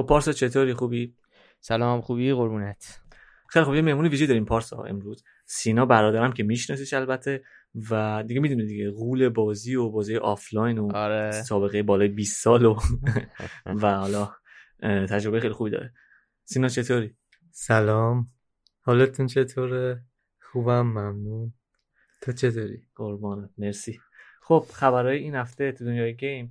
خب پارسا چطوری؟ خوبی؟ سلام خوبی؟ قربونت. خیلی خوب. یه مهمون ویژه داریم پارسا امروز. سینا برادرم که میشناسیش البته و دیگه می‌دونی دیگه غول بازی و بازی آفلاین و آره. سابقه بالای 20 سال و و حالا تجربه خیلی خوبی داره. سینا چطوری؟ سلام. حالتون چطوره؟ خوبم ممنون. تو چطوری؟ قربانت. مرسی. خب خبرهای این هفته تو دنیای game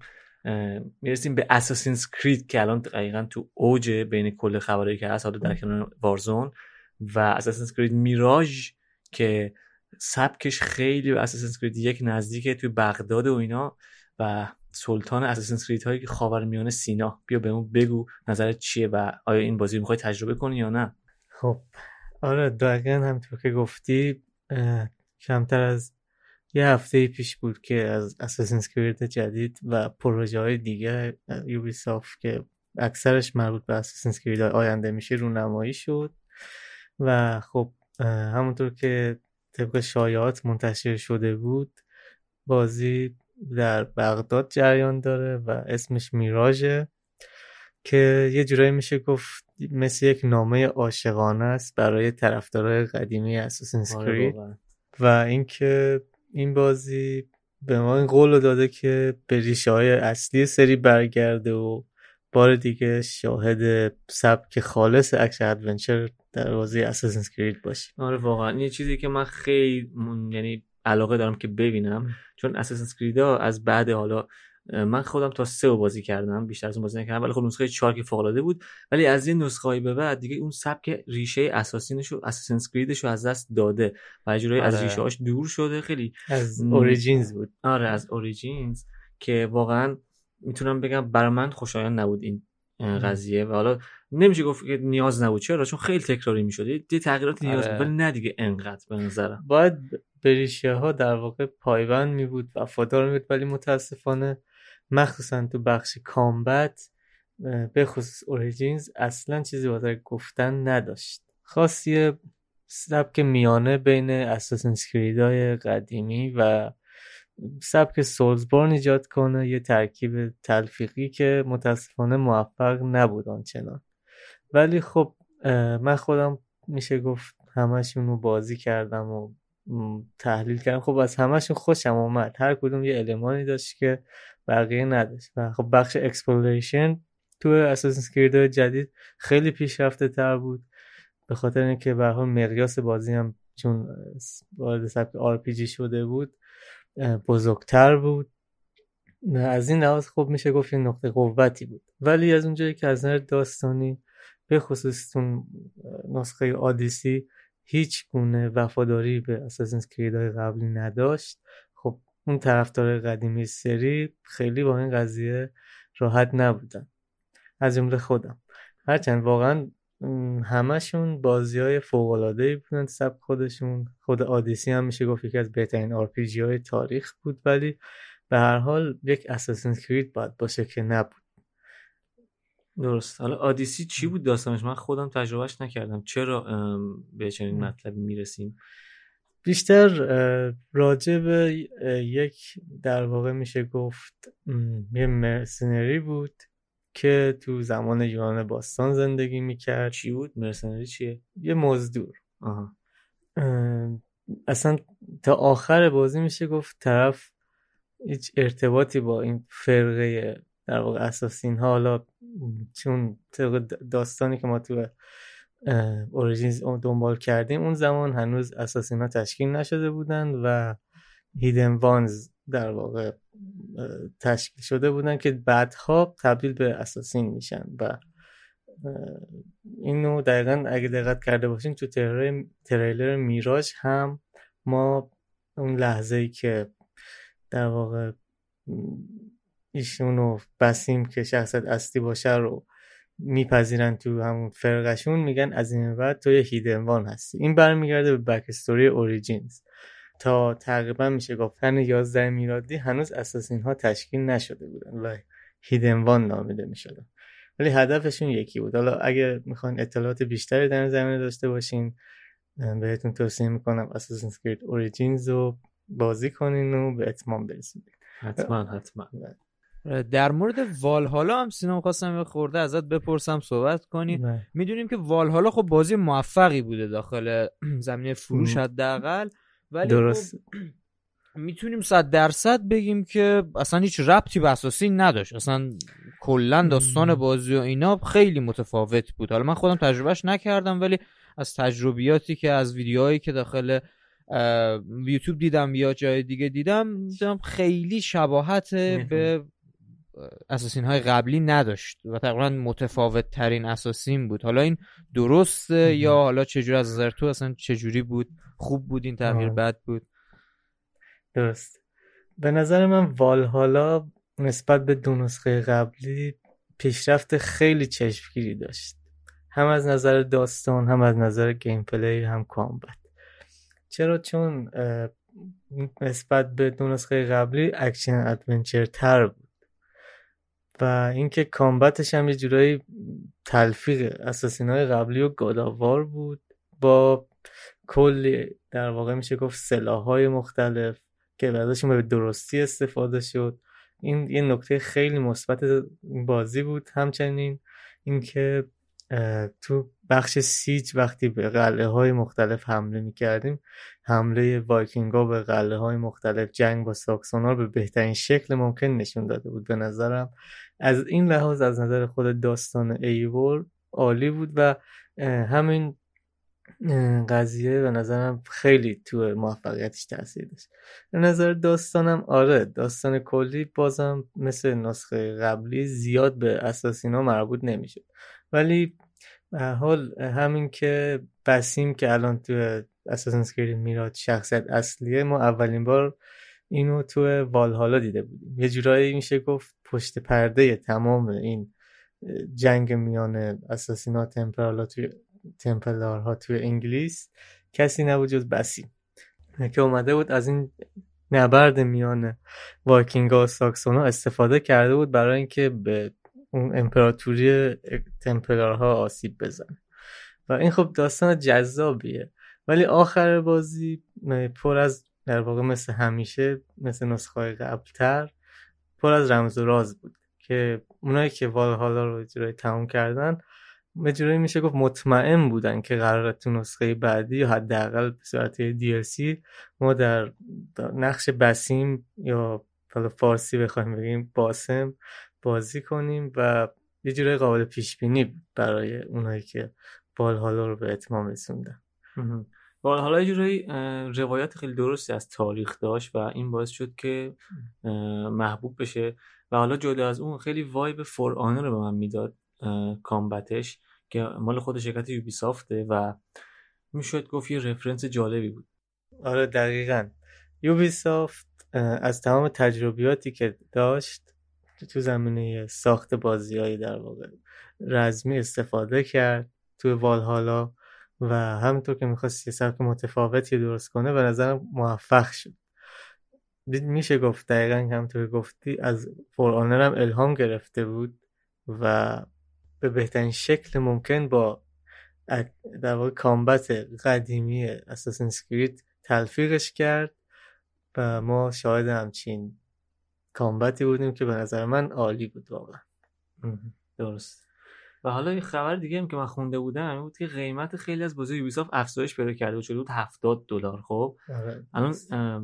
می‌رسیم به اساسینز کرید که الان دقیقا تو اوج بین کل خبرهایی که هست حالا در کنار وارزون و اساسینز کرید میراژ که سبکش خیلی به اساسینز کرید یک نزدیکه توی بغداد و اینا و سلطان اساسینز کرید هایی که خاورمیانه سینا. بیا به اون بگو نظرت چیه و آیا این بازی می‌خوای تجربه کنی یا نه؟ خب آره دقیقا همطور که گفتی کمتر از یه هفته پیش بود که از اساسینز کرید جدید و پروژه های دیگه یوبی که اکثرش مربوط به اساسینز کرید آینده میشه رونمایی شد. و خب همونطور که طبق شایعات منتشر شده بود بازی در بغداد جریان داره و اسمش میراژه که یه جورایی میشه گفت مثل یک نامه عاشقانه است برای طرفدارای قدیمی اساسینز آره کرید و اینکه این بازی به ما این قول داده که به ریشه های اصلی سری برگرده و بار دیگه شاهد سبک خالص action adventure در بازی Assassin's Creed باشی آره واقعا. یه چیزی که من خیلی یعنی علاقه دارم که ببینم چون Assassin's Creed از بعد حالا من خودم تا سه بازی کردم بیشتر از اون بازی نکردم ولی خب نسخه 4 که فوق العاده بود. ولی از این نسخه به بعد دیگه اون سبک ریشه Assassin شو Assassin's Creed شو از دست داده و جورایی از آره. ریشه هاش دور شده. خیلی از. Origins بود. آره از Origins که واقعا می‌تونم بگم برای من خوشایند نبود این قضیه. و حالا نمیشه گفت که نیاز نبود. چرا؟ چون خیلی تکراری می‌شد. یه تغییرات نیاز آره. بود ولی نه دیگه انقدر به نظرم. باید به ریشه ها در واقع پایبند می بود وفادار می بود ولی متاسفانه مخصوصا تو بخش combat به خصوص Origins اصلا چیزی واسه گفتن نداشت. خواست سبک میانه بین Assassin's Creed ای قدیمی و سبک Soulsborne ایجاد کنه یه ترکیب تلفیقی که متاسفانه موفق نبود آنچنان. ولی خب من خودم میشه گفت همشون بازی کردم و تحلیل کردم. خب از همشون خوشم اومد. هر کدوم یه المانی داشت که بقیه نداشت. و خب بخش exploration تو Assassin's Creed جدید خیلی پیشرفته تر بود. به خاطر اینکه به مقیاس بازی هم چون وارد سبک آر شده بود بزرگتر بود. از این لحاظ خب میشه گفت این نقطه قوتی بود. ولی از اونجایی که از نظر داستانی به خصوص نسخه آدیسی هیچ گونه وفاداری به اساسینز کریدهای قبلی نداشت. خب اون طرفدار قدیمی سری خیلی با این قضیه راحت نبودن. از جمله خودم. هرچند واقعا همشون بازی های فوق‌العاده‌ای بودن سبک خودشون. خود آدیسی هم میشه گفت یکی از بهترین RPG های تاریخ بود. ولی به هر حال یک Assassin's Creed باید باشه که نبود. درست. حالا آدیسی چی بود داستانش؟ من خودم تجربهش نکردم. چرا به چنین مطلب می‌رسیم؟ بیشتر راجع به یک در واقع میشه گفت یه مرسنری بود که تو زمان یونان باستان زندگی می‌کرد. چی بود؟ مرسنری چیه؟ یه مزدور. آها. اصلا تا آخر بازی میشه گفت طرف هیچ ارتباطی با این فرقه در واقع اساسین ها حالا چون داستانی که ما تو اوریجینز دنبال کردیم اون زمان هنوز اساسین ها تشکیل نشده بودن و Hidden Ones در واقع تشکیل شده بودن که بعدها تبدیل به Assassin میشن و اینو دقیقا اگه دقت کرده باشین تو تریلر Mirage هم ما اون لحظه ای که در واقع ایشونو باسیم که شخصیت اصلی باشه رو میپذیرن تو همون فرقشون میگن از این بعد تو یه Hidden One هستی. این برمیگرده به بک استوری اوریجینز تا تقریبا میشه گفت قرن 11 میلادی هنوز اساسین ها تشکیل نشده بودن و هیدنوان نامیده می‌شدن. ولی هدفشون یکی بود. حالا اگه می‌خواین اطلاعات بیشتری در زمینه داشته باشین بهتون توصیه می‌کنم اساسین کرید اوریجینز رو بازی کنین و به اتمام برسید حتما حتما. در مورد والهالا هم سینا خواستم یه خورده ازت بپرسم صحبت کنی. می‌دونیم که والهالا خب بازی موفقی بوده داخل زمینه فروش حداقل. ولی درست. خب می‌تونیم صد درصد بگیم که اصلا هیچ ربطی به اساسی نداشت. اصلا کلا داستان بازی و اینا خیلی متفاوت بود. حالا من خودم تجربهش نکردم ولی از تجربیاتی که از ویدیوهایی که داخل یوتیوب دیدم یا جای دیگه دیدم دیدم خیلی شباهت به اساسین های قبلی نداشت و تقریبا متفاوت ترین اساسین بود. حالا این درسته یا حالا چجوری از نظر تو اصلا چجوری بود؟ خوب بود این تغییر. بد بود؟ درست. به نظر من والهالا نسبت به دو نسخه قبلی پیشرفت خیلی چشمگیری داشت. هم از نظر داستان هم از نظر gameplay هم combat چرا؟ چون نسبت به دو نسخه قبلی action adventure تر بود. و اینکه کامبتش هم یه جورایی تلفیق اساسین های قبلی و گاداوار بود با کلی در واقع میشه گفت سلاح های مختلف که ازشون به درستی استفاده شد. این یه نکته خیلی مثبت بازی بود. همچنین اینکه تو بخش سیج وقتی به قلعه های مختلف حمله می‌کردیم حمله وایکینگا به قلعه های مختلف جنگ با ساکسونا رو به بهترین شکل ممکن نشون داده بود به نظرم. از این لحاظ از نظر خود داستان ایور عالی بود و همین قضیه به نظرم خیلی تو موفقیتش تاثیر داشت. به نظر داستانم آره داستان کلی بازم مثل نسخه قبلی زیاد به اساسینا مربوط نمی‌شد. ولی حال همین که بسیم که الان تو اساسن کرید میراد شخصیت اصلیه ما اولین بار اینو تو والهالا دیده بودیم. یه جورایی میشه گفت پشت پرده تمام این جنگ میان اساسینا تمپرالها توی تمپلارها توی انگلیس کسی نبود جز بسیم. که اومده بود از این نبرد میان وایکینگا و ساکسونا استفاده کرده بود برای اینکه به اون امپراتوری تمپلارها آسیب بزنه. و این خب داستان جذابیه. ولی آخر بازی پر از در واقع مثل همیشه مثل نسخه قبلتر پر از رمز و راز بود که اونایی که والهالا رو جورایی تموم کردن به جورایی میشه گفت مطمئن بودن که قرار تو نسخه بعدی یا حداقل به صورت DLC ما در نقش بسیم یا حالا فارسی بخوایم بگیم باسم بازی کنیم و یه جورایی قابل پیش بینی برای اونایی که والهالا رو به اتمام رسوندن. حالا یه جورایی روایت خیلی درستی از تاریخ داشت و این باعث شد که محبوب بشه و حالا جدا از اون خیلی وایب فور آنر رو به من می‌داد کامبتش که مال خود شرکت یوبی سافته و می‌شد گفت یه رفرنس جالبی بود. آره دقیقا. یوبی سافت از تمام تجربیاتی که داشت تو زمینه ساخت بازی در واقع رزمی استفاده کرد. تو والهالا و همینطور که می‌خواست یه سبک متفاوتی درست کنه به نظرم موفق شد. میشه گفت دقیقا همونطور گفتی از For Honor هم الهام گرفته بود و به بهترین شکل ممکن با در واقع combat قدیمی Assassin's Creed تلفیقش کرد و ما شاهد همچین کامبتی بودیم که به نظر من عالی بود واقعا. درست. و حالا یه خبر دیگه هم که من خونده بودم این بود که قیمت خیلی از بازی یوبیسافت افزایش پیدا کرده بود شده بود 70 دلار خب؟ الان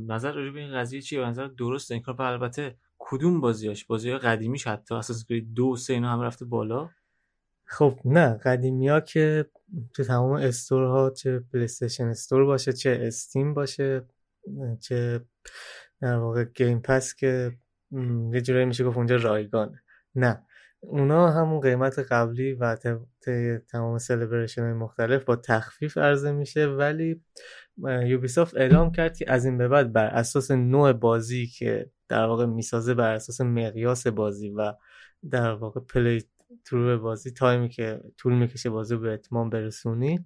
نظر راجع به این قضیه چیه؟ نظر درسته این کار البته کدوم بازیاش؟ بازی قدیمیش حتی اساس کرید دو و سه اینا هم رفته بالا؟ خب نه قدیمی ها که تو تمام استورها چه پلیستشن استور باشه چه استیم باشه چه در واقع Game Pass که یه جورایی میشه گفت اونجا رایگانه. نه. اونا همون قیمت قبلی و تمام celebration های مختلف با تخفیف عرضه میشه ولی Ubisoft اعلام کرد که از این به بعد بر اساس نوع بازی که در واقع می‌سازه بر اساس مقیاس بازی و در واقع playthrough بازی تایمی که طول می‌کشه بازی به اتمام برسونی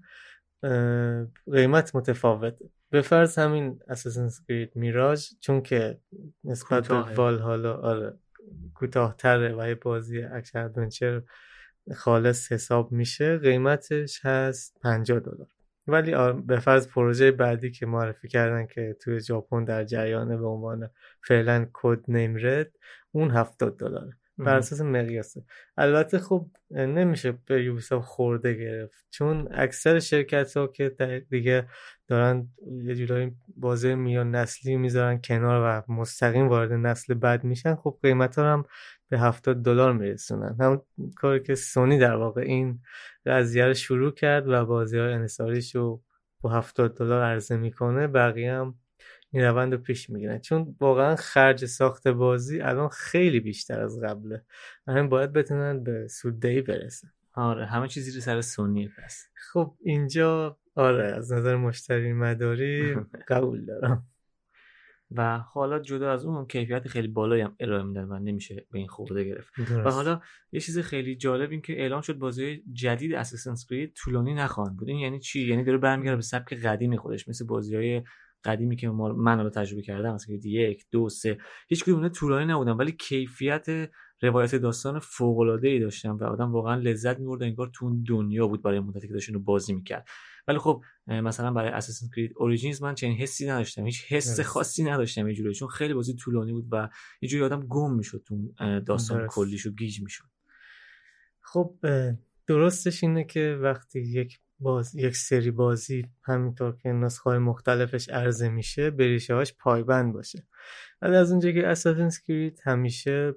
قیمت متفاوته به فرض همین Assassin's Creed Mirage چون که نسبت به والهالا آره. کوتاهتره و یه بازی action adventure خالص حساب میشه قیمتش هست 50 دلار. ولی به فرض پروژه بعدی که معرفی کردن که توی ژاپن در جریانه به عنوان فعلا code name Red اون هفتاد دلاره. بر اساس مقیاسه. البته خب نمیشه به Ubisoft خرده گرفت. چون اکثر شرکت ها که دیگه دارن یه جورایی بازه میان نسلی می‌ذارن کنار و مستقیم وارد نسل بعد میشن خب قیمت ها هم به هفتاد دلار میرسونن. همون کاری که سونی در واقع این قضیه رو شروع کرد و بازی های انصاریش رو با هفتاد دلار عرضه می‌کنه بقیه هم این روند رو پیش می‌گیرن. چون واقعا خرج ساخت بازی الان خیلی بیشتر از قبله. همین باید بتونن به سوددهی برسن. آره همه چیزی رو سر سونی پس. خب اینجا آره از نظر مشتری مداری قبول دارم. و حالا جدا از اون کیفیت خیلی بالایی هم ارائه میدن و نمیشه به این خورده گرفت. و حالا یه چیز خیلی جالب این که اعلام شد بازی جدید اساسنس کرید طولانی نخواهند بود. این یعنی چی؟ یعنی داره برمیگرده به سبک قدیمی خودش مثل بازی های قدیمی که من رو تجربه کردم مثلا یک دو سه هیچ کدوم طولانی نبودن ولی کیفیت روایت داستان فوق العاده ای داشتن و آدم واقعا لذت می‌برد انگار تو اون دنیا بود برای مدتی که داشتن بازی می‌کرد. ولی خب مثلا برای Assassin's Creed Origins من چنین حسی نداشتم هیچ حس خاصی نداشتم یه جوری چون خیلی بازی طولانی بود و یه جوری آدم گم می‌شد تو داستان کلیش و گیج می‌شد. خب درستش اینه که وقتی یک باز یک سری بازی همینطور که نسخه مختلفش عرضه میشه به ریشه هاش پایبند باشه. ولی از اونجا که اساسنس کرید همیشه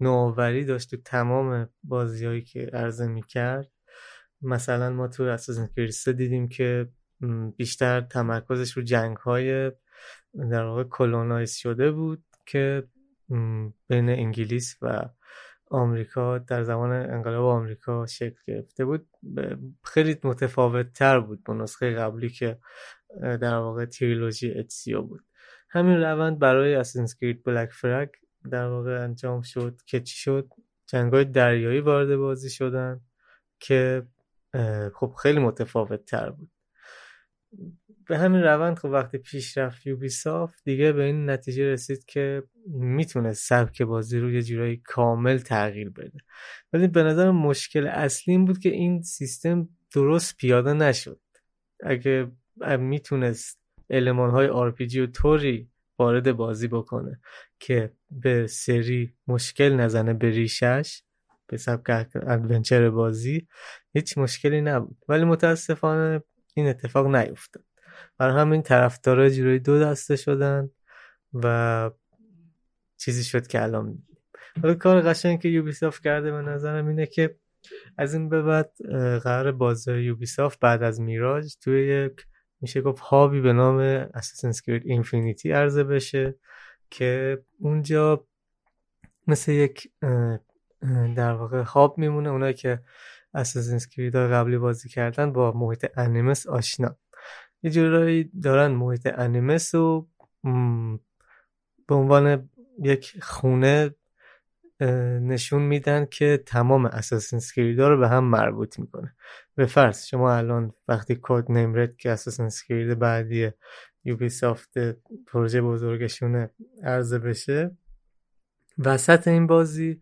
نوآوری داشت تو تمام بازیهایی که عرضه می‌کرد. مثلا ما تو اساسن کرید دیدیم که بیشتر تمرکزش رو جنگ های در واقع کلونایز شده بود که بین انگلیس و آمریکا در زمان انقلاب آمریکا شکل گرفته بود. خیلی متفاوت تر بود با نسخه قبلی که در واقع تریلوژی اتسیو بود. همین روند برای اساسینز کرید بلک فرگ در واقع انجام شد که چی شد؟ جنگای دریایی وارد بازی شدن که خب خیلی متفاوت تر بود. به همین روند خب وقتی پیش رفت یوبیسافت دیگه به این نتیجه رسید که می‌تونه سبک بازی رو یه جورایی کامل تغییر بده. ولی به نظر مشکل اصلی این بود که این سیستم درست پیاده نشد. اگه می‌تونست علمان های RPG و طوری وارد بازی بکنه که به سری مشکل نزنه به ریشش به سبک ادونچر بازی هیچ مشکلی نبود. ولی متاسفانه این اتفاق نیفتاد. برای همین طرفدارا جوری دو دسته شدن و چیزی شد که الان حالا کار قشنگ که یوبیسافت کرده به نظرم اینه که از این به بعد قرار بازی یوبیسافت بعد از میراج توی یک میشه گفت هابی به نام Assassin's Creed Infinity عرضه بشه که اونجا مثل یک در واقع هاب میمونه. اونایی که Assassin's Creed قبلی بازی کردن با محیط انیمس آشنا. یه جورایی دارن محیط انیمس رو به عنوان یک خونه نشون میدن که تمام اساسینز کریدا رو به هم مربوط می‌کنه. به فرض شما الان وقتی کد نمرد که اساسینز کرید بعدی یوبی سافت پروژه بزرگشونه عرضه بشه وسط این بازی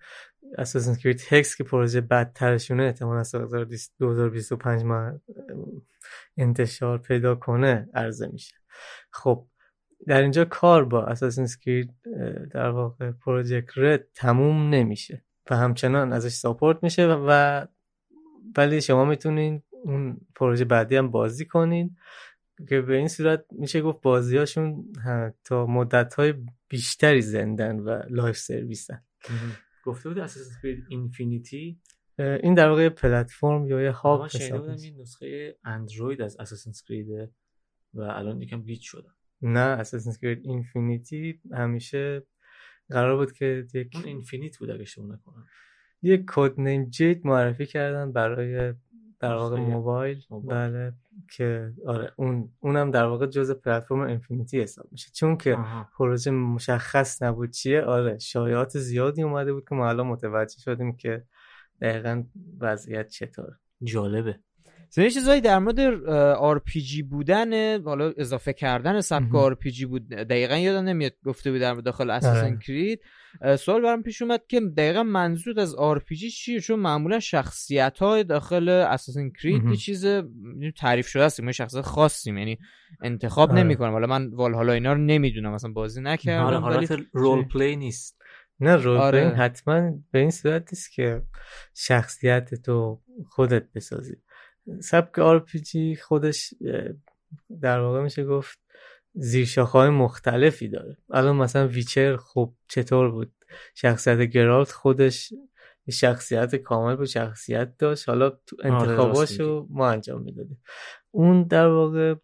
اساسین کرید هکس که پروژه بدترشونه احتمالا 2025 ماه انتشار پیدا کنه عرضه میشه. خب در اینجا کار با اساسین کرید در واقع پروژه Red تموم نمیشه و همچنان ازش support میشه و ولی شما می‌تونین اون پروژه بعدی هم بازی کنین که به این صورت میشه گفت بازیاشون تا مدت های بیشتری زندن و live service ن گفته بود Assassin's Infinity؟ این در واقع پلتفرم یا یه hub حساب این نسخه اندروید از Assassin's Creed ه و الان یکم گیج شده. نه Assassin's Creed Infinity همیشه قرار بود که یک اون Infinite بود اگه اشتباه نکنم. یک code name Jade معرفی کردن برای در واقع موبایل بله که آره اون اونم در واقع جزء platform Infinity حساب میشه. چون که پروژه مشخص نبود چیه آره شایعات زیادی اومده بود که ما الان متوجه شدیم که دقیقا وضعیت چطور جالبه. یه چیزایی در مورد RPG بودن حالا اضافه کردن سبک RPG بود. دقیقا یادم نمیاد گفته بود در داخل اساسن کرید سوال برام پیش اومد که دقیقا منظور از RPG چیه؟ چون معمولا شخصیت های داخل اساسن کرید چیز تعریف شده است ما شخصیت خاصیم یعنی انتخاب آره. نمی‌کنم. حالا من حالا اینا رو نمی‌دونم مثلا بازی نکردم آره حالت رول پلی نیست. نه رول آره. حتما به این صورت نیست که شخصیت تو خودت بسازی. سبک RPG خودش در واقع میشه گفت زیرشاخه‌های مختلفی داره. الان مثلا Witcher خب چطور بود؟ شخصیت Geralt خودش شخصیت کامل بود شخصیت داشت. حالا تو آره، انتخاباشو ما انجام می‌دادیم. اون در واقع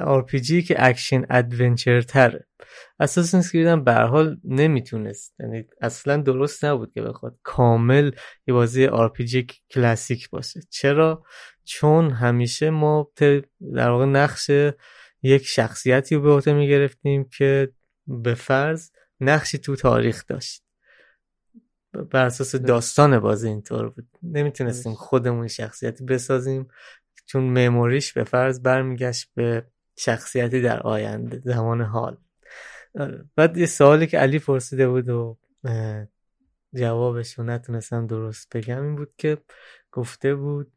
RPG که action adventure تره اساسن کرید هم به حال نمی‌تونست. یعنی اصلا درست نبود که بخواد کامل یه بازی RPG کلاسیک باشه. چرا؟ چون همیشه ما در واقع نقش یک شخصیتی رو به عهده می‌گرفتیم که به فرض نقشی تو تاریخ داشت. بر اساس داستان بازی اینطور بود. نمی‌تونستیم خودمون شخصیتی بسازیم. چون مموریش به فرض برمیگشت به شخصیتی در آینده زمان حال. آره. بعد یه سوالی که علی پرسیده بود و جوابش رو نتونستم درست بگم این بود که گفته بود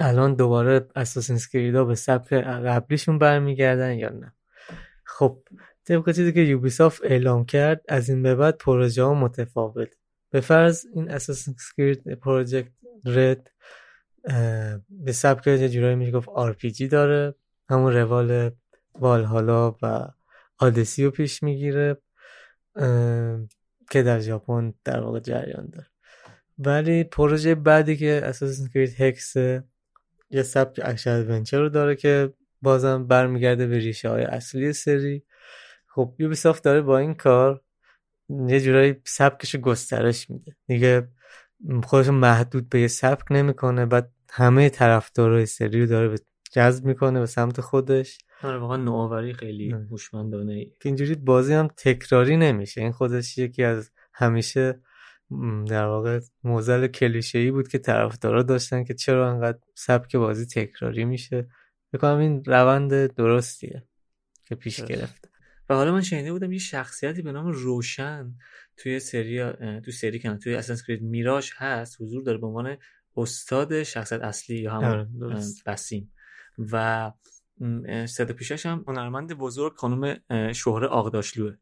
الان دوباره اساسین ها به سبک قبلیشون برمیگردن یا نه؟ خب طبق چیزی که یوبیسافت اعلام کرد از این به بعد پروژه ها متفاوت به فرض این اساسین کرید پروژکت رد به سبک یه جورایی میشه گفت RPG داره. همون روال والهالا و آدسی رو پیش می‌گیره که در ژاپن در واقع جریان داره. ولی پروژه بعدی که Assassin's Creed Hexe یه سبک action adventure رو داره که بازم برمیگرده به ریشه های اصلی سری. خب Ubisoft داره با این کار یه جورایی سبکش گسترش میده. دیگه خودش محدود به یه سبک نمی‌کنه بعد همه طرفدارای سری رو داره به جذب می‌کنه به سمت خودش. آره واقعا نوآوری خیلی هوشمندانه که اینجوری بازی هم تکراری نمیشه. این خودش یکی از همیشه در واقع موزل کلیشه ای بود که طرفدارا داشتن که چرا انقدر سبک بازی تکراری میشه. بکنم این روند درستیه که پیش گرفته. و حالا من شنیده بودم یه شخصیتی به نام روشن توی سری تو سری کنه توی اساس کرید میراش هست حضور داره به عنوان استاد شخصیت اصلی یا همون آره، بسیم و صدا پیشش هم هنرمند بزرگ خانم شهره آقداشلوه.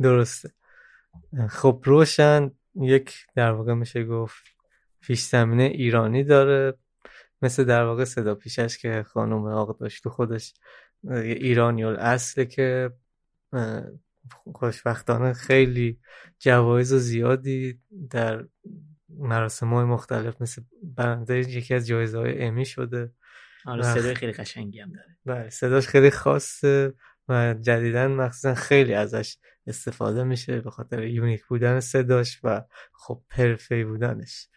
درسته. خب روشن یک در واقع میشه گفت پیش زمینه ایرانی داره مثل در واقع صدا پیشش که خانم آقداشلو خودش ایرانی اصله که خوشبختانه خیلی جوایز زیادی در مراسم های مختلف مثل برنده یکی از جایزه های Emmy شده. آره صدای خیلی قشنگی هم داره. بله صداش خیلی خاصه و جدیدا مخصوصا خیلی ازش استفاده میشه به خاطر unique بودن صداش و خب پرفی بودنش.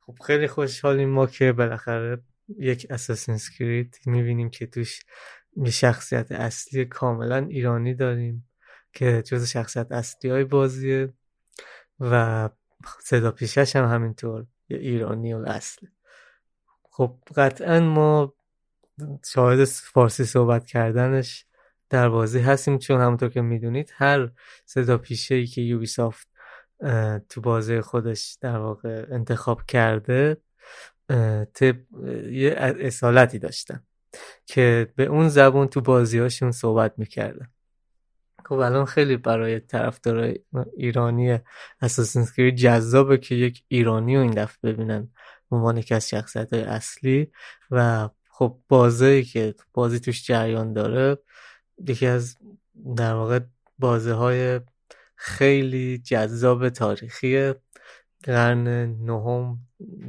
خب خیلی خوشحالیم ما که بالاخره یک Assassin's Creed می‌بینیم که توش یه شخصیت اصلی کاملا ایرانی داریم که جز شخصیت اصلی های بازیه و صدا پیشش هم همینطور یه ایرانی و اصله خب قطعا ما شاهد فارسی صحبت کردنش در بازی هستیم. چون همونطور که می‌دونید هر صدا پیشه ای که یوبیسافت تو بازی خودش در واقع انتخاب کرده یه اصالتی داشتن که به اون زبون تو بازیهاشون صحبت می‌کردن. خب الان خیلی برای طرفدار ایرانی اساسین کرید جذابه که یک ایرانی رو این دفعه ببینن عنوان یکی از شخصیت اصلی و خب بازی که بازی توش جریان داره یکی از در واقع بازه های خیلی جذاب تاریخی قرن نهم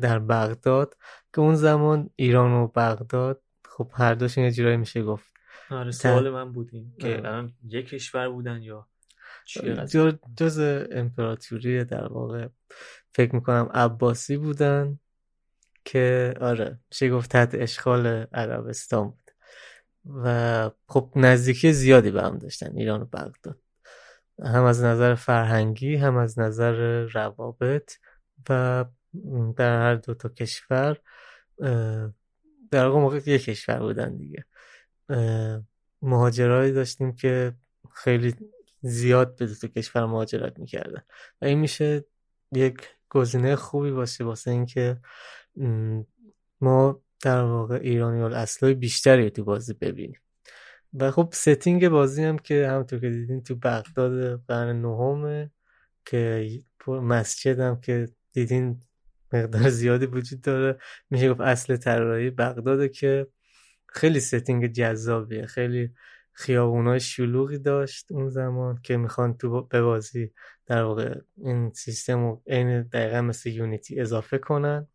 در بغداد که اون زمان ایران و بغداد خب هر دوشون یه جورایی میشه گفت. آره سوال من بودیم که آره. الان یک کشور بودن یا جز امپراتوری در واقع فکر می‌کنم عباسی بودن. که آره میشه گفت تحت اشغال عربستان بود. و خب نزدیکی زیادی به هم داشتن ایران و بغداد. هم از نظر فرهنگی هم از نظر روابط و در هر دو تا کشور در واقع موقع یک کشور بودن دیگه. مهاجرهایی داشتیم که خیلی زیاد به دو کشور مهاجرت می‌کردن. و این میشه یک گزینه خوبی باشه واسه اینکه ما در واقع ایرانی اصلای بیشتری تو بازی ببینیم. و خب setting بازی هم که همونطور که دیدین تو بغداد قرن نهمه که مسجد هم که دیدین مقدار زیادی وجود داره. میشه گفت عصر طلایی بغداده که خیلی setting جذابیه. خیلی خیابونای شلوغی داشت اون زمان که می‌خوان تو به بازی در واقع این سیستم رو عین دقیقا مثل Unity اضافه کنن.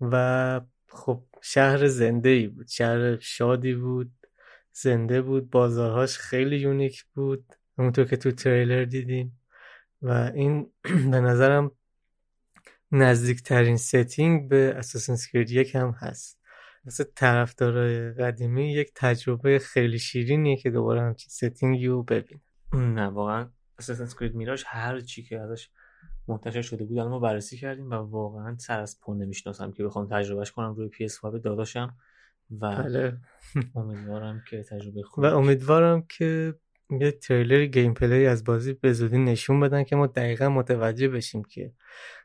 و خب شهر زنده ای بود شهر شادی بود زنده بود بازارهاش خیلی unique بود همونطور که تو تریلر دیدیم. و این به نظرم نزدیکترین setting به Assassin's Creed یک هم هست. مثل طرفدارای قدیمی یک تجربه خیلی شیرینیه که دوباره همچین setting ی رو ببین نه واقعا Assassin's Creed Mirage هر چی که ازش منتشر شده بود. ما بررسی کردیم و واقعا سر از پا نمی‌شناسم که بخوام تجربهش کنم. روی PS داداشم و بله. امیدوارم که تجربه خوب و امیدوارم که یه تریلر gameplay از بازی به زودی نشون بدن که ما دقیقا متوجه بشیم که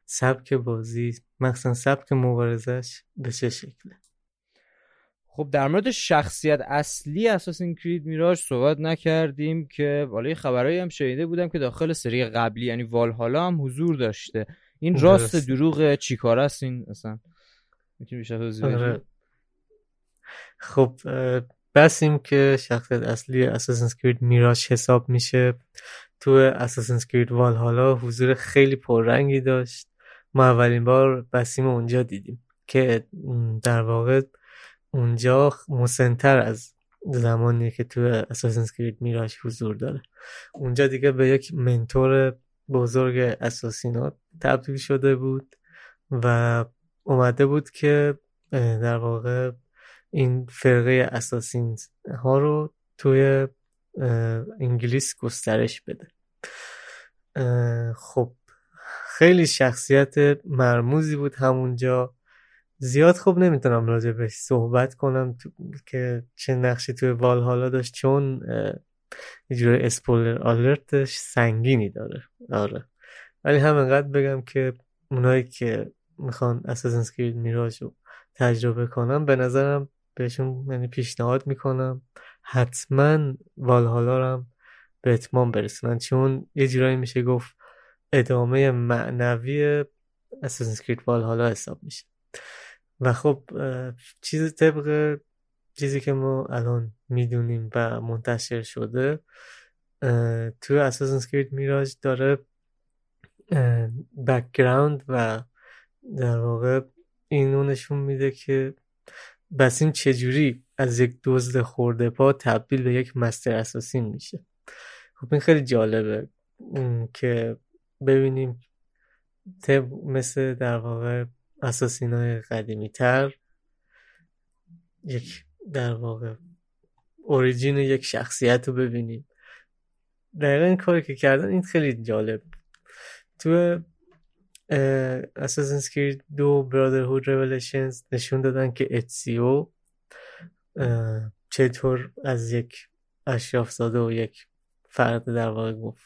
سبک بازی مخصوصا سبک مبارزش به چه شکله. خب در مورد شخصیت اصلی Assassin's Creed Mirage صحبت نکردیم که والا خبرایی هم شنیده بودم که داخل سری قبلی یعنی والهالا هم حضور داشته. این راست دروغ چیکار است این اصلا؟ می‌تونی بیشتر خب بسیم که شخصیت اصلی اساسین کرید میراج حساب میشه. تو اساسین کرید والهالا حضور خیلی پررنگی داشت. ما اولین بار بسیم اونجا دیدیم که در واقع اونجا مسنتر از زمانی که تو اساسن کرید میراش حضور داره. اونجا دیگه به یک منتور بزرگ اساسینات تبدیل شده بود و اومده بود که در واقع این فرقه اساسین ها رو توی انگلیس گسترش بده. خب خیلی شخصیت مرموزی بود همونجا. زیاد خوب نمی‌تونم راجع بهش صحبت کنم که چه نقشی توی حالا داشت چون یه جوری اسپولر آلرتش سنگینی داره. آره. ولی همینقدر بگم که اونایی که می‌خوان اساسن کرید میراج رو تجربه کنم به نظرم بهشون یعنی پیشنهاد می‌کنم حتما والهالا رو هم به اتمام برسونن. چون یه جورایی میشه گفت ادامه معنوی اساسن کرید والهالا حساب میشه. و خب چیز طبق چیزی که ما الان می‌دونیم و منتشر شده توی اساسن کرید میراج داره بکگراند و در واقع اینو نشون میده که بسیم چجوری از یک دزد خورده پا تبدیل به یک مستر اساسین میشه. خب این خیلی جالبه که ببینیم مثل در واقع Assassin های قدیمی تر یک در واقع origin یک شخصیت رو ببینیم. دقیقا این کاری که کردن این خیلی جالب تو Assassin's Creed دو Brotherhood Revelations نشون دادن که Ezio چطور از یک اشراف زاده و یک فرد در واقع گفت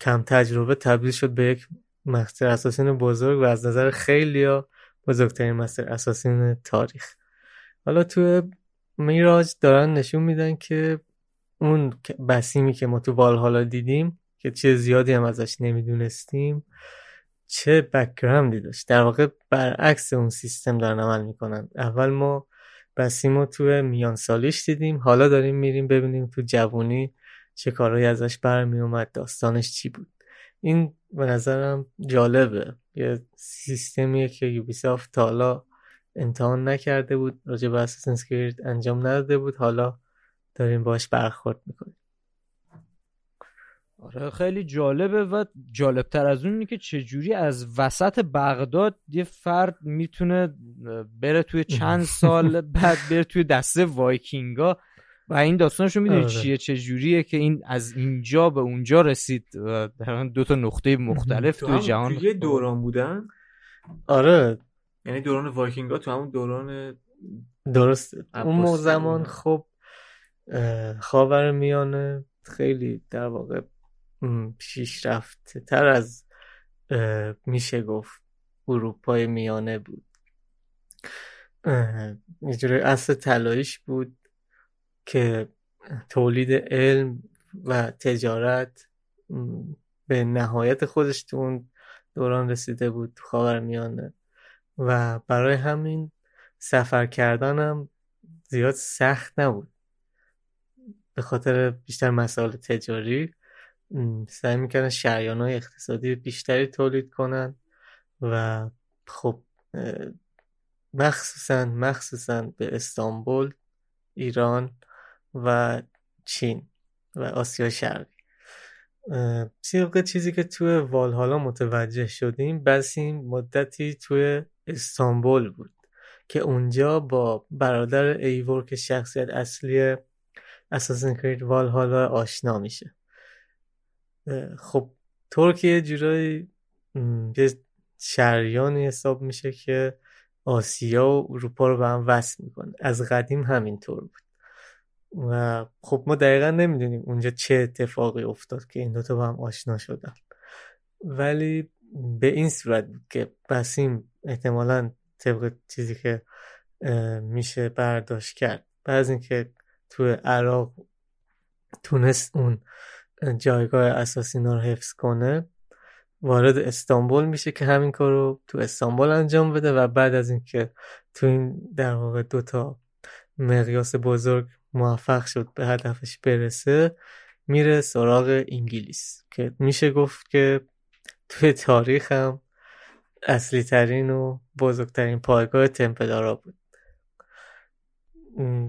کم تجربه تبدیل شد به یک مستر اساسین بزرگ و از نظر خیلی ها بزرگترین مستر اساسین تاریخ. حالا تو میراج دارن نشون میدن که اون بسیمی که ما تو حالا دیدیم که چه زیادی هم ازش نمی‌دونستیم چه بکگراندی داشت. در واقع برعکس اون سیستم دارن عمل می‌کنن. اول ما بسیم رو تو میان سالیش دیدیم. حالا داریم میریم ببینیم تو جوونی چه کارهایی ازش برمی اومد داستانش چی بود. این به نظرم جالبه. یه سیستمیه که یوبیسافت تا حالا امتحان نکرده بود راجع به اساسن انجام نداده بود. حالا داریم باش برخورد می‌کنیم. آره خیلی جالبه و جالبتر از اون که چجوری از وسط بغداد یه فرد می‌تونه بره توی چند سال بعد بره توی دسته وایکینگا. و این داستانشو می‌دونی آره. چیه؟ چه جوریه که این از اینجا به اونجا رسید در دو تا نقطه مختلف توی جهان یه دوران بودن؟ آره. یعنی دوران وایکینگ ها تو همون دوران درسته اون زمان خب خاور میانه خیلی در واقع پیشرفته تر از میشه گفت اروپای میانه بود. یه اصل طلاییش بود. که تولید علم و تجارت به نهایت خودش تو اون دوران رسیده بود تو خاور میانه و برای همین سفر کردنم زیاد سخت نبود. به خاطر بیشتر مسائل تجاری سعی می‌کردن شریان های اقتصادی بیشتری تولید کنن و خب مخصوصا مخصوصا به استانبول ایران و چین و آسیا شرقی. طبق چیزی که توی والهالا متوجه شدیم بس این مدتی توی استانبول بود که اونجا با برادر ایور که شخصیت اصلی اساسن کرید والهالا آشنا میشه. خب ترکیه جورایی یه شریانی حساب میشه که آسیا و اروپا رو به هم وصل می‌کنه. از قدیم همینطور بود. و خب ما دقیقا نمی‌دونیم اونجا چه اتفاقی افتاد که این دوتا با هم آشنا شدن. ولی به این صورت بود که بسیم احتمالا طبق چیزی که میشه برداشت کرد. بعد از اینکه تو عراق تونست اون جایگاه اساسی رو حفظ کنه وارد استانبول میشه که همین کار رو تو استانبول انجام بده و بعد از اینکه تو این در واقع دوتا مقیاس بزرگ موفق شد به هدفش برسه میره سراغ انگلیس که میشه گفت که توی تاریخ هم اصلی ترین و بزرگترین پایگاه تمپلارا بود.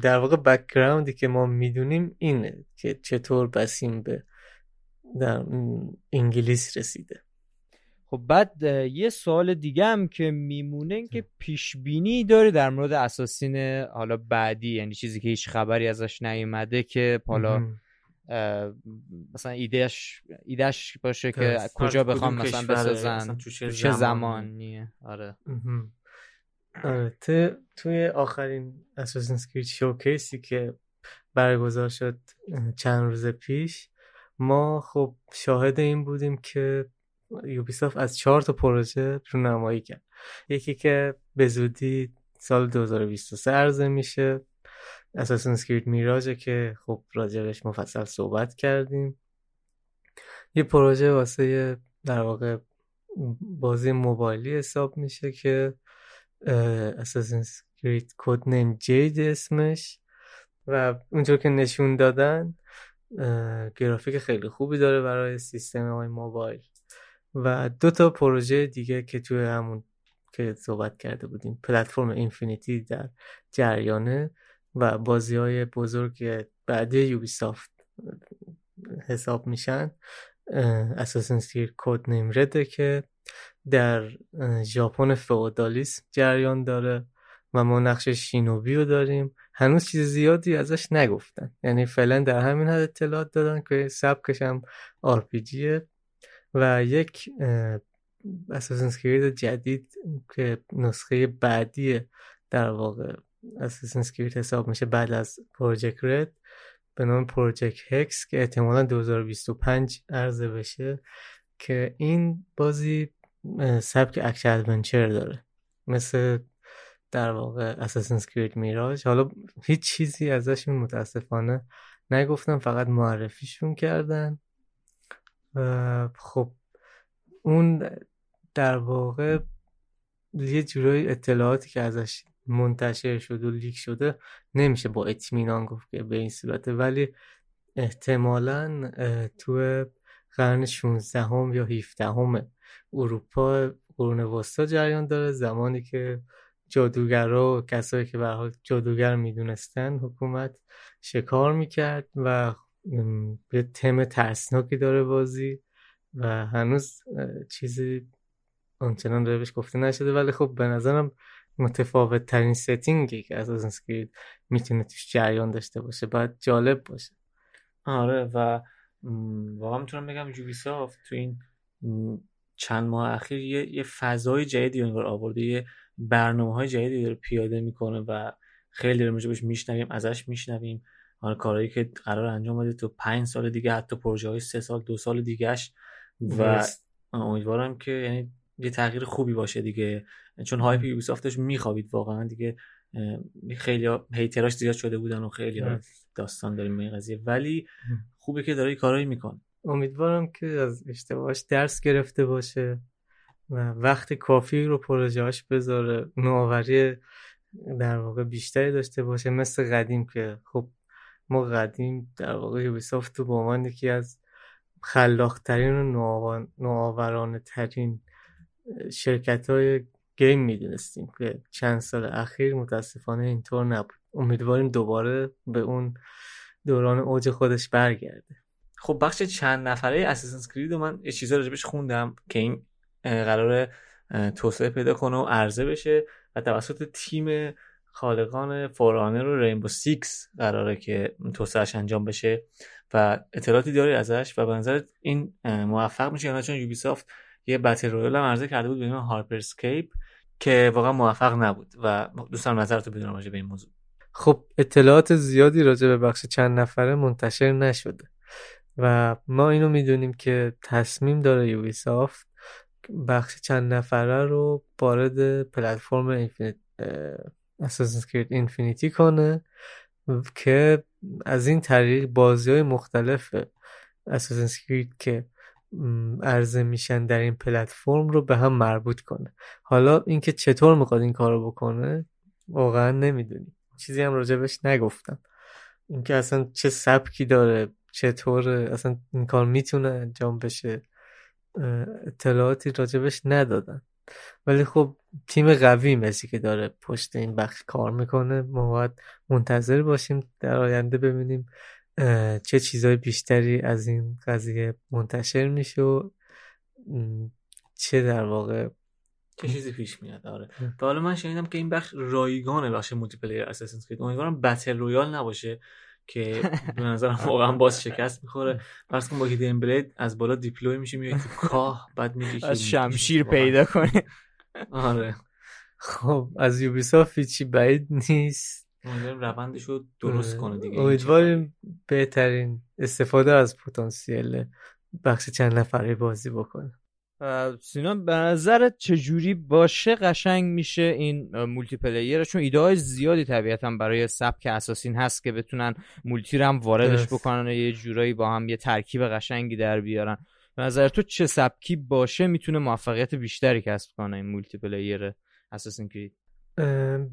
در واقع بکگراندی که ما می‌دونیم اینه که چطور بسیم به در انگلیس رسیده. خب بعد یه سوال دیگه هم که میمونه این که پیش بینی داره در مورد اساسین حالا بعدی یعنی چیزی که هیچ خبری ازش نیومده که حالا مثلا ایدهش ایدهش باشه که کجا بخوام مثلا بسازن چه زمانیه؟ آره. آره توی آخرین Assassin's Creed showcase ی که برگزار شد چند روز پیش ما خب شاهد این بودیم که Ubisoft از چهار تا پروژه رو نمایی کرد. یکی که به زودی سال 2023 عرضه میشه Assassin's Creed Mirage ه که خب راجبش مفصل صحبت کردیم. یه پروژه واسه در واقع بازی موبایلی حساب میشه که Assassin's Creed Codename Jade اسمش و اونجور که نشون دادن گرافیک خیلی خوبی داره برای سیستم های موبایل. و دو تا پروژه دیگه که توی همون که صحبت کرده بودیم پلتفرم Infinity در جریانه و بازی های بزرگ بعدی Ubisoft حساب میشن. Assassin's Creed Codename Red ه که در ژاپن فئودالیسم جریان داره و ما نقش Shinobi رو داریم. هنوز چیز زیادی ازش نگفتن. یعنی فعلا در همین حد اطلاعات دادن که سبکش هم RPG ه و یک Assassin's Creed جدید که نسخه بعدی در واقع Assassin's Creed حساب میشه بعد از Project Red به نام Project Hexe که احتمالا 2025 عرضه بشه که این بازی سبک action adventure داره. مثل در واقع Assassin's Creed Mirage حالا هیچ چیزی ازشون متاسفانه نگفتم فقط معرفیشون کردن. خب اون در واقع یه جورایی اطلاعاتی که ازش منتشر شده و leak شده نمیشه با اطمینان گفت که به این صورته. ولی احتمالا تو قرن 16 هم یا 17 هم اروپا قرون وسطا جریان داره. زمانی که جادوگرا و کسایی که به حال جادوگر می‌دونستن حکومت شکار می‌کرد و به تم ترسناکی داره بازی و هنوز چیزی آنچنان بهش گفته نشده. ولی خب به نظرم متفاوت ترین ستینگی که از اسکرید می‌تونه توش جریان داشته باشه باید جالب باشه. آره و واقعا می‌تونم بگم یوبیسافت تو این چند ماه اخیر یه, یه فضای جدیدی انگار آورده یه برنامه های جدیدی داره پیاده می‌کنه و خیلی داریم بهش میشنویم ازش میشنویم. حالا کارهایی که قرار انجام بده تو پنج سال دیگه حتی پروژه های سه سال دو سال دیگهش. و امیدوارم که یعنی یه تغییر خوبی باشه دیگه. چون هایپ یوبیسافتش میخوابید واقعا دیگه خیلی هیتراش زیاد شده بودن و خیلی داستان داریم این قضیه. ولی خوبه که داره کارایی می‌کنه. امیدوارم که از اشتباهش درس گرفته باشه و وقت کافی رو پروژهاش بذاره. نوآوری در واقع بیشتری داشته باشه مثل قدیم که خب ما قدیم در واقع یوبیسافت رو به عنوان یکی از خلاقترین و نوآورانه ترین شرکت های game می‌دونستیم که چند سال اخیر متاسفانه اینطور نبود. امیدواریم دوباره به اون دوران اوج خودش برگرده. خب بخش چند نفره Assassin's Creed من یه چیزا راجبش خوندم که این قرار توسعه پیدا کنه و عرضه بشه و توسط تیم خالقان For Honor و Rainbow Six قراره که توسعهش انجام بشه و اطلاعاتی داری ازش و به نظر این موفق میشه یا چون Ubisoft یه battle royale هم عرضه کرده بود به نام Hyper Scape که واقعا موفق نبود و دوستان نظرتو بدونم راجع به این موضوع. خب اطلاعات زیادی راجع به بخش چند نفره منتشر نشده و ما اینو می‌دونیم که تصمیم داره Ubisoft بخش چند نفره رو وارد پلتفرم Infinite Assassin's Creed Infinity کنه که از این طریق بازی های مختلف اساسنز کرید که عرضه میشن در این پلتفرم رو به هم مربوط کنه. حالا اینکه چطور می‌خواد این کار رو بکنه واقعا نمی‌دونیم. چیزی هم راجبش نگفتم. اینکه اصلا چه سبکی داره چطور اصلا این کار می‌تونه انجام بشه اطلاعاتی راجبش ندادن. ولی خب تیم قوی مسی که داره پشت این بخش کار می‌کنه ما باید منتظر باشیم در آینده ببینیم چه چیزهای بیشتری از این قضیه منتشر میشه و چه در واقع چه چیزی پیش میاد آره. تا حالا من شنیدم که این بخش رایگان بخش multiplayer Assassin's Creed امیدوارم battle royale نباشه. که به نظرم واقعا باز شکست می‌خوره. فرض کن با hidden blade از بالا deploy میشه میای تو کاه بعد میگه از شمشیر پیدا کنه آره. خب از یوبیسافت چی بعید نیست. امیدواریم روندش رو درست کنه دیگه. امیدواریم بهترین استفاده از پتانسیل بخش چند نفره بازی بکنه. سینان به نظرت چجوری باشه؟ قشنگ میشه این multiplayer چون ایده های زیادی طبیعتا برای سبک اساسین هست که بتونن multi رو هم واردش بکنن و یه جورایی با هم یه ترکیب قشنگی در بیارن. به نظر تو چه سبکی باشه می‌تونه موفقیت بیشتری کسب کنه این multiplayer اساسین کرید؟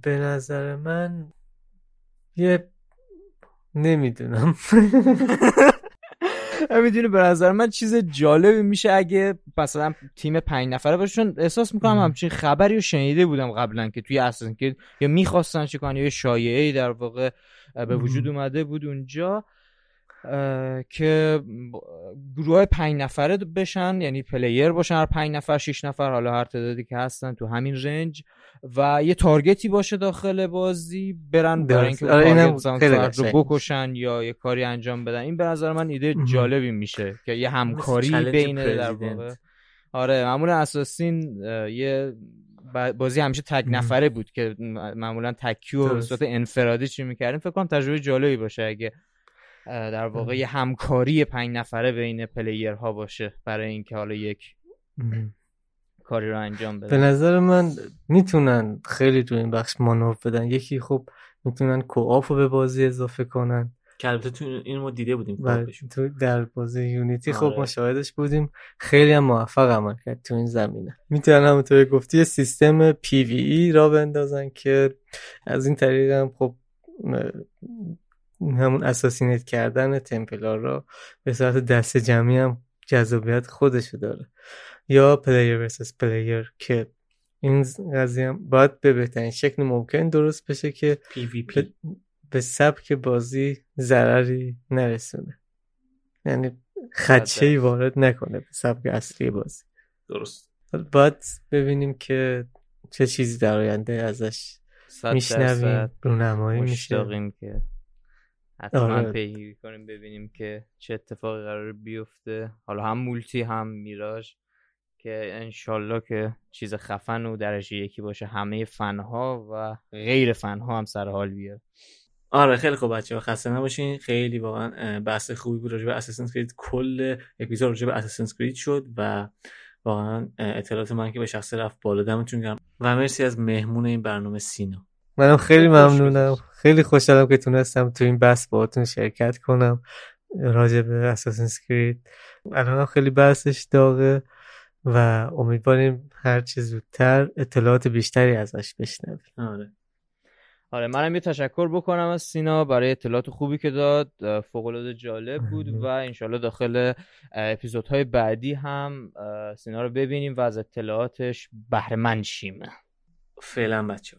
به نظر من یه نمی‌دونم. می‌دونی به نظر من چیز جالبی میشه اگه مثلا تیم پنج نفره باشه. چون احساس می‌کنم همچین خبری رو شنیده بودم قبلا که توی اساسین که یا می‌خواستن چیکار یا شایعه در واقع به وجود اومده بود اونجا. که گروه های پنج نفره بشن یعنی player باشن هر پنج نفر شش نفر حالا هر تعدادی که هستن تو همین رنج و یه target ی باشه داخل بازی برن برای اینکه آره رو بکشن یا یه کاری انجام بدن. این به نظر من ایده جالبی میشه که یه همکاری بین در واقع. آره معمولا اساسین یه بازی همیشه تک نفره بود که معمولا تک‌تیرو به صورت انفرادی چی می‌کردیم. فکر کنم تجربه جالبی باشه اگه در واقع یه همکاری پنج نفره بین پلیرها باشه برای اینکه حالا یک کاری رو انجام بدن. به نظر من می‌تونن خیلی تو این بخش مانور بدن. یکی خب می‌تونن کوآپ رو به بازی اضافه کنن. که البته تو این ما دیده بودیم تو در بازی یونیتی خب آره. ما شاهدش بودیم. خیلی هم موفق عمل کرد تو این زمینه. می‌تونن همونطور گفتی سیستم پی وی ای را بندازن که از این طریق هم خب همون assassinate کردن تمپلارا را به صورت دست جمعی هم جذابیت خودشو داره. یا player versus player که این قضیه هم باید به بهترین شکل ممکن درست بشه که به, به سبک بازی ضرری نرسونه. یعنی خدشه ای وارد نکنه به سبک اصلی بازی. درست. باید ببینیم که چه چیزی در آینده ازش میشنویم رونمایی میشه. که حتما آره. پیگیری کنیم ببینیم که چه اتفاقی قرار بیفته. حالا هم مولتی هم میراژ که انشالله که چیز خفن و درجه یکی باشه. همه فنها و غیر فنها هم سر حال بیاد آره خیلی خوب بچه خسته نباشین. خیلی واقعا بحث خوبی بود راجع به اساسن کرید کل اپیزود راجع به اساسن کرید شد و واقعا اطلاعات من که به شخص رفت بالا دمتون گرم. و مرسی از مهمون این برنامه سینا. منم خیلی ممنونم. خیلی خوشحالم که تونستم تو این بحث باهاتون شرکت کنم راجع به اساسن کرید الان خیلی بحثش داغه و امیدواریم هر چیز زودتر اطلاعات بیشتری ازش بشنویم. آره. آره منم یه تشکر بکنم از سینا برای اطلاعات خوبی که داد. فوق العاده جالب بود و انشالله داخل اپیزودهای بعدی هم سینا رو ببینیم و از اطلاعاتش بهره مند شیم. فعلا بچه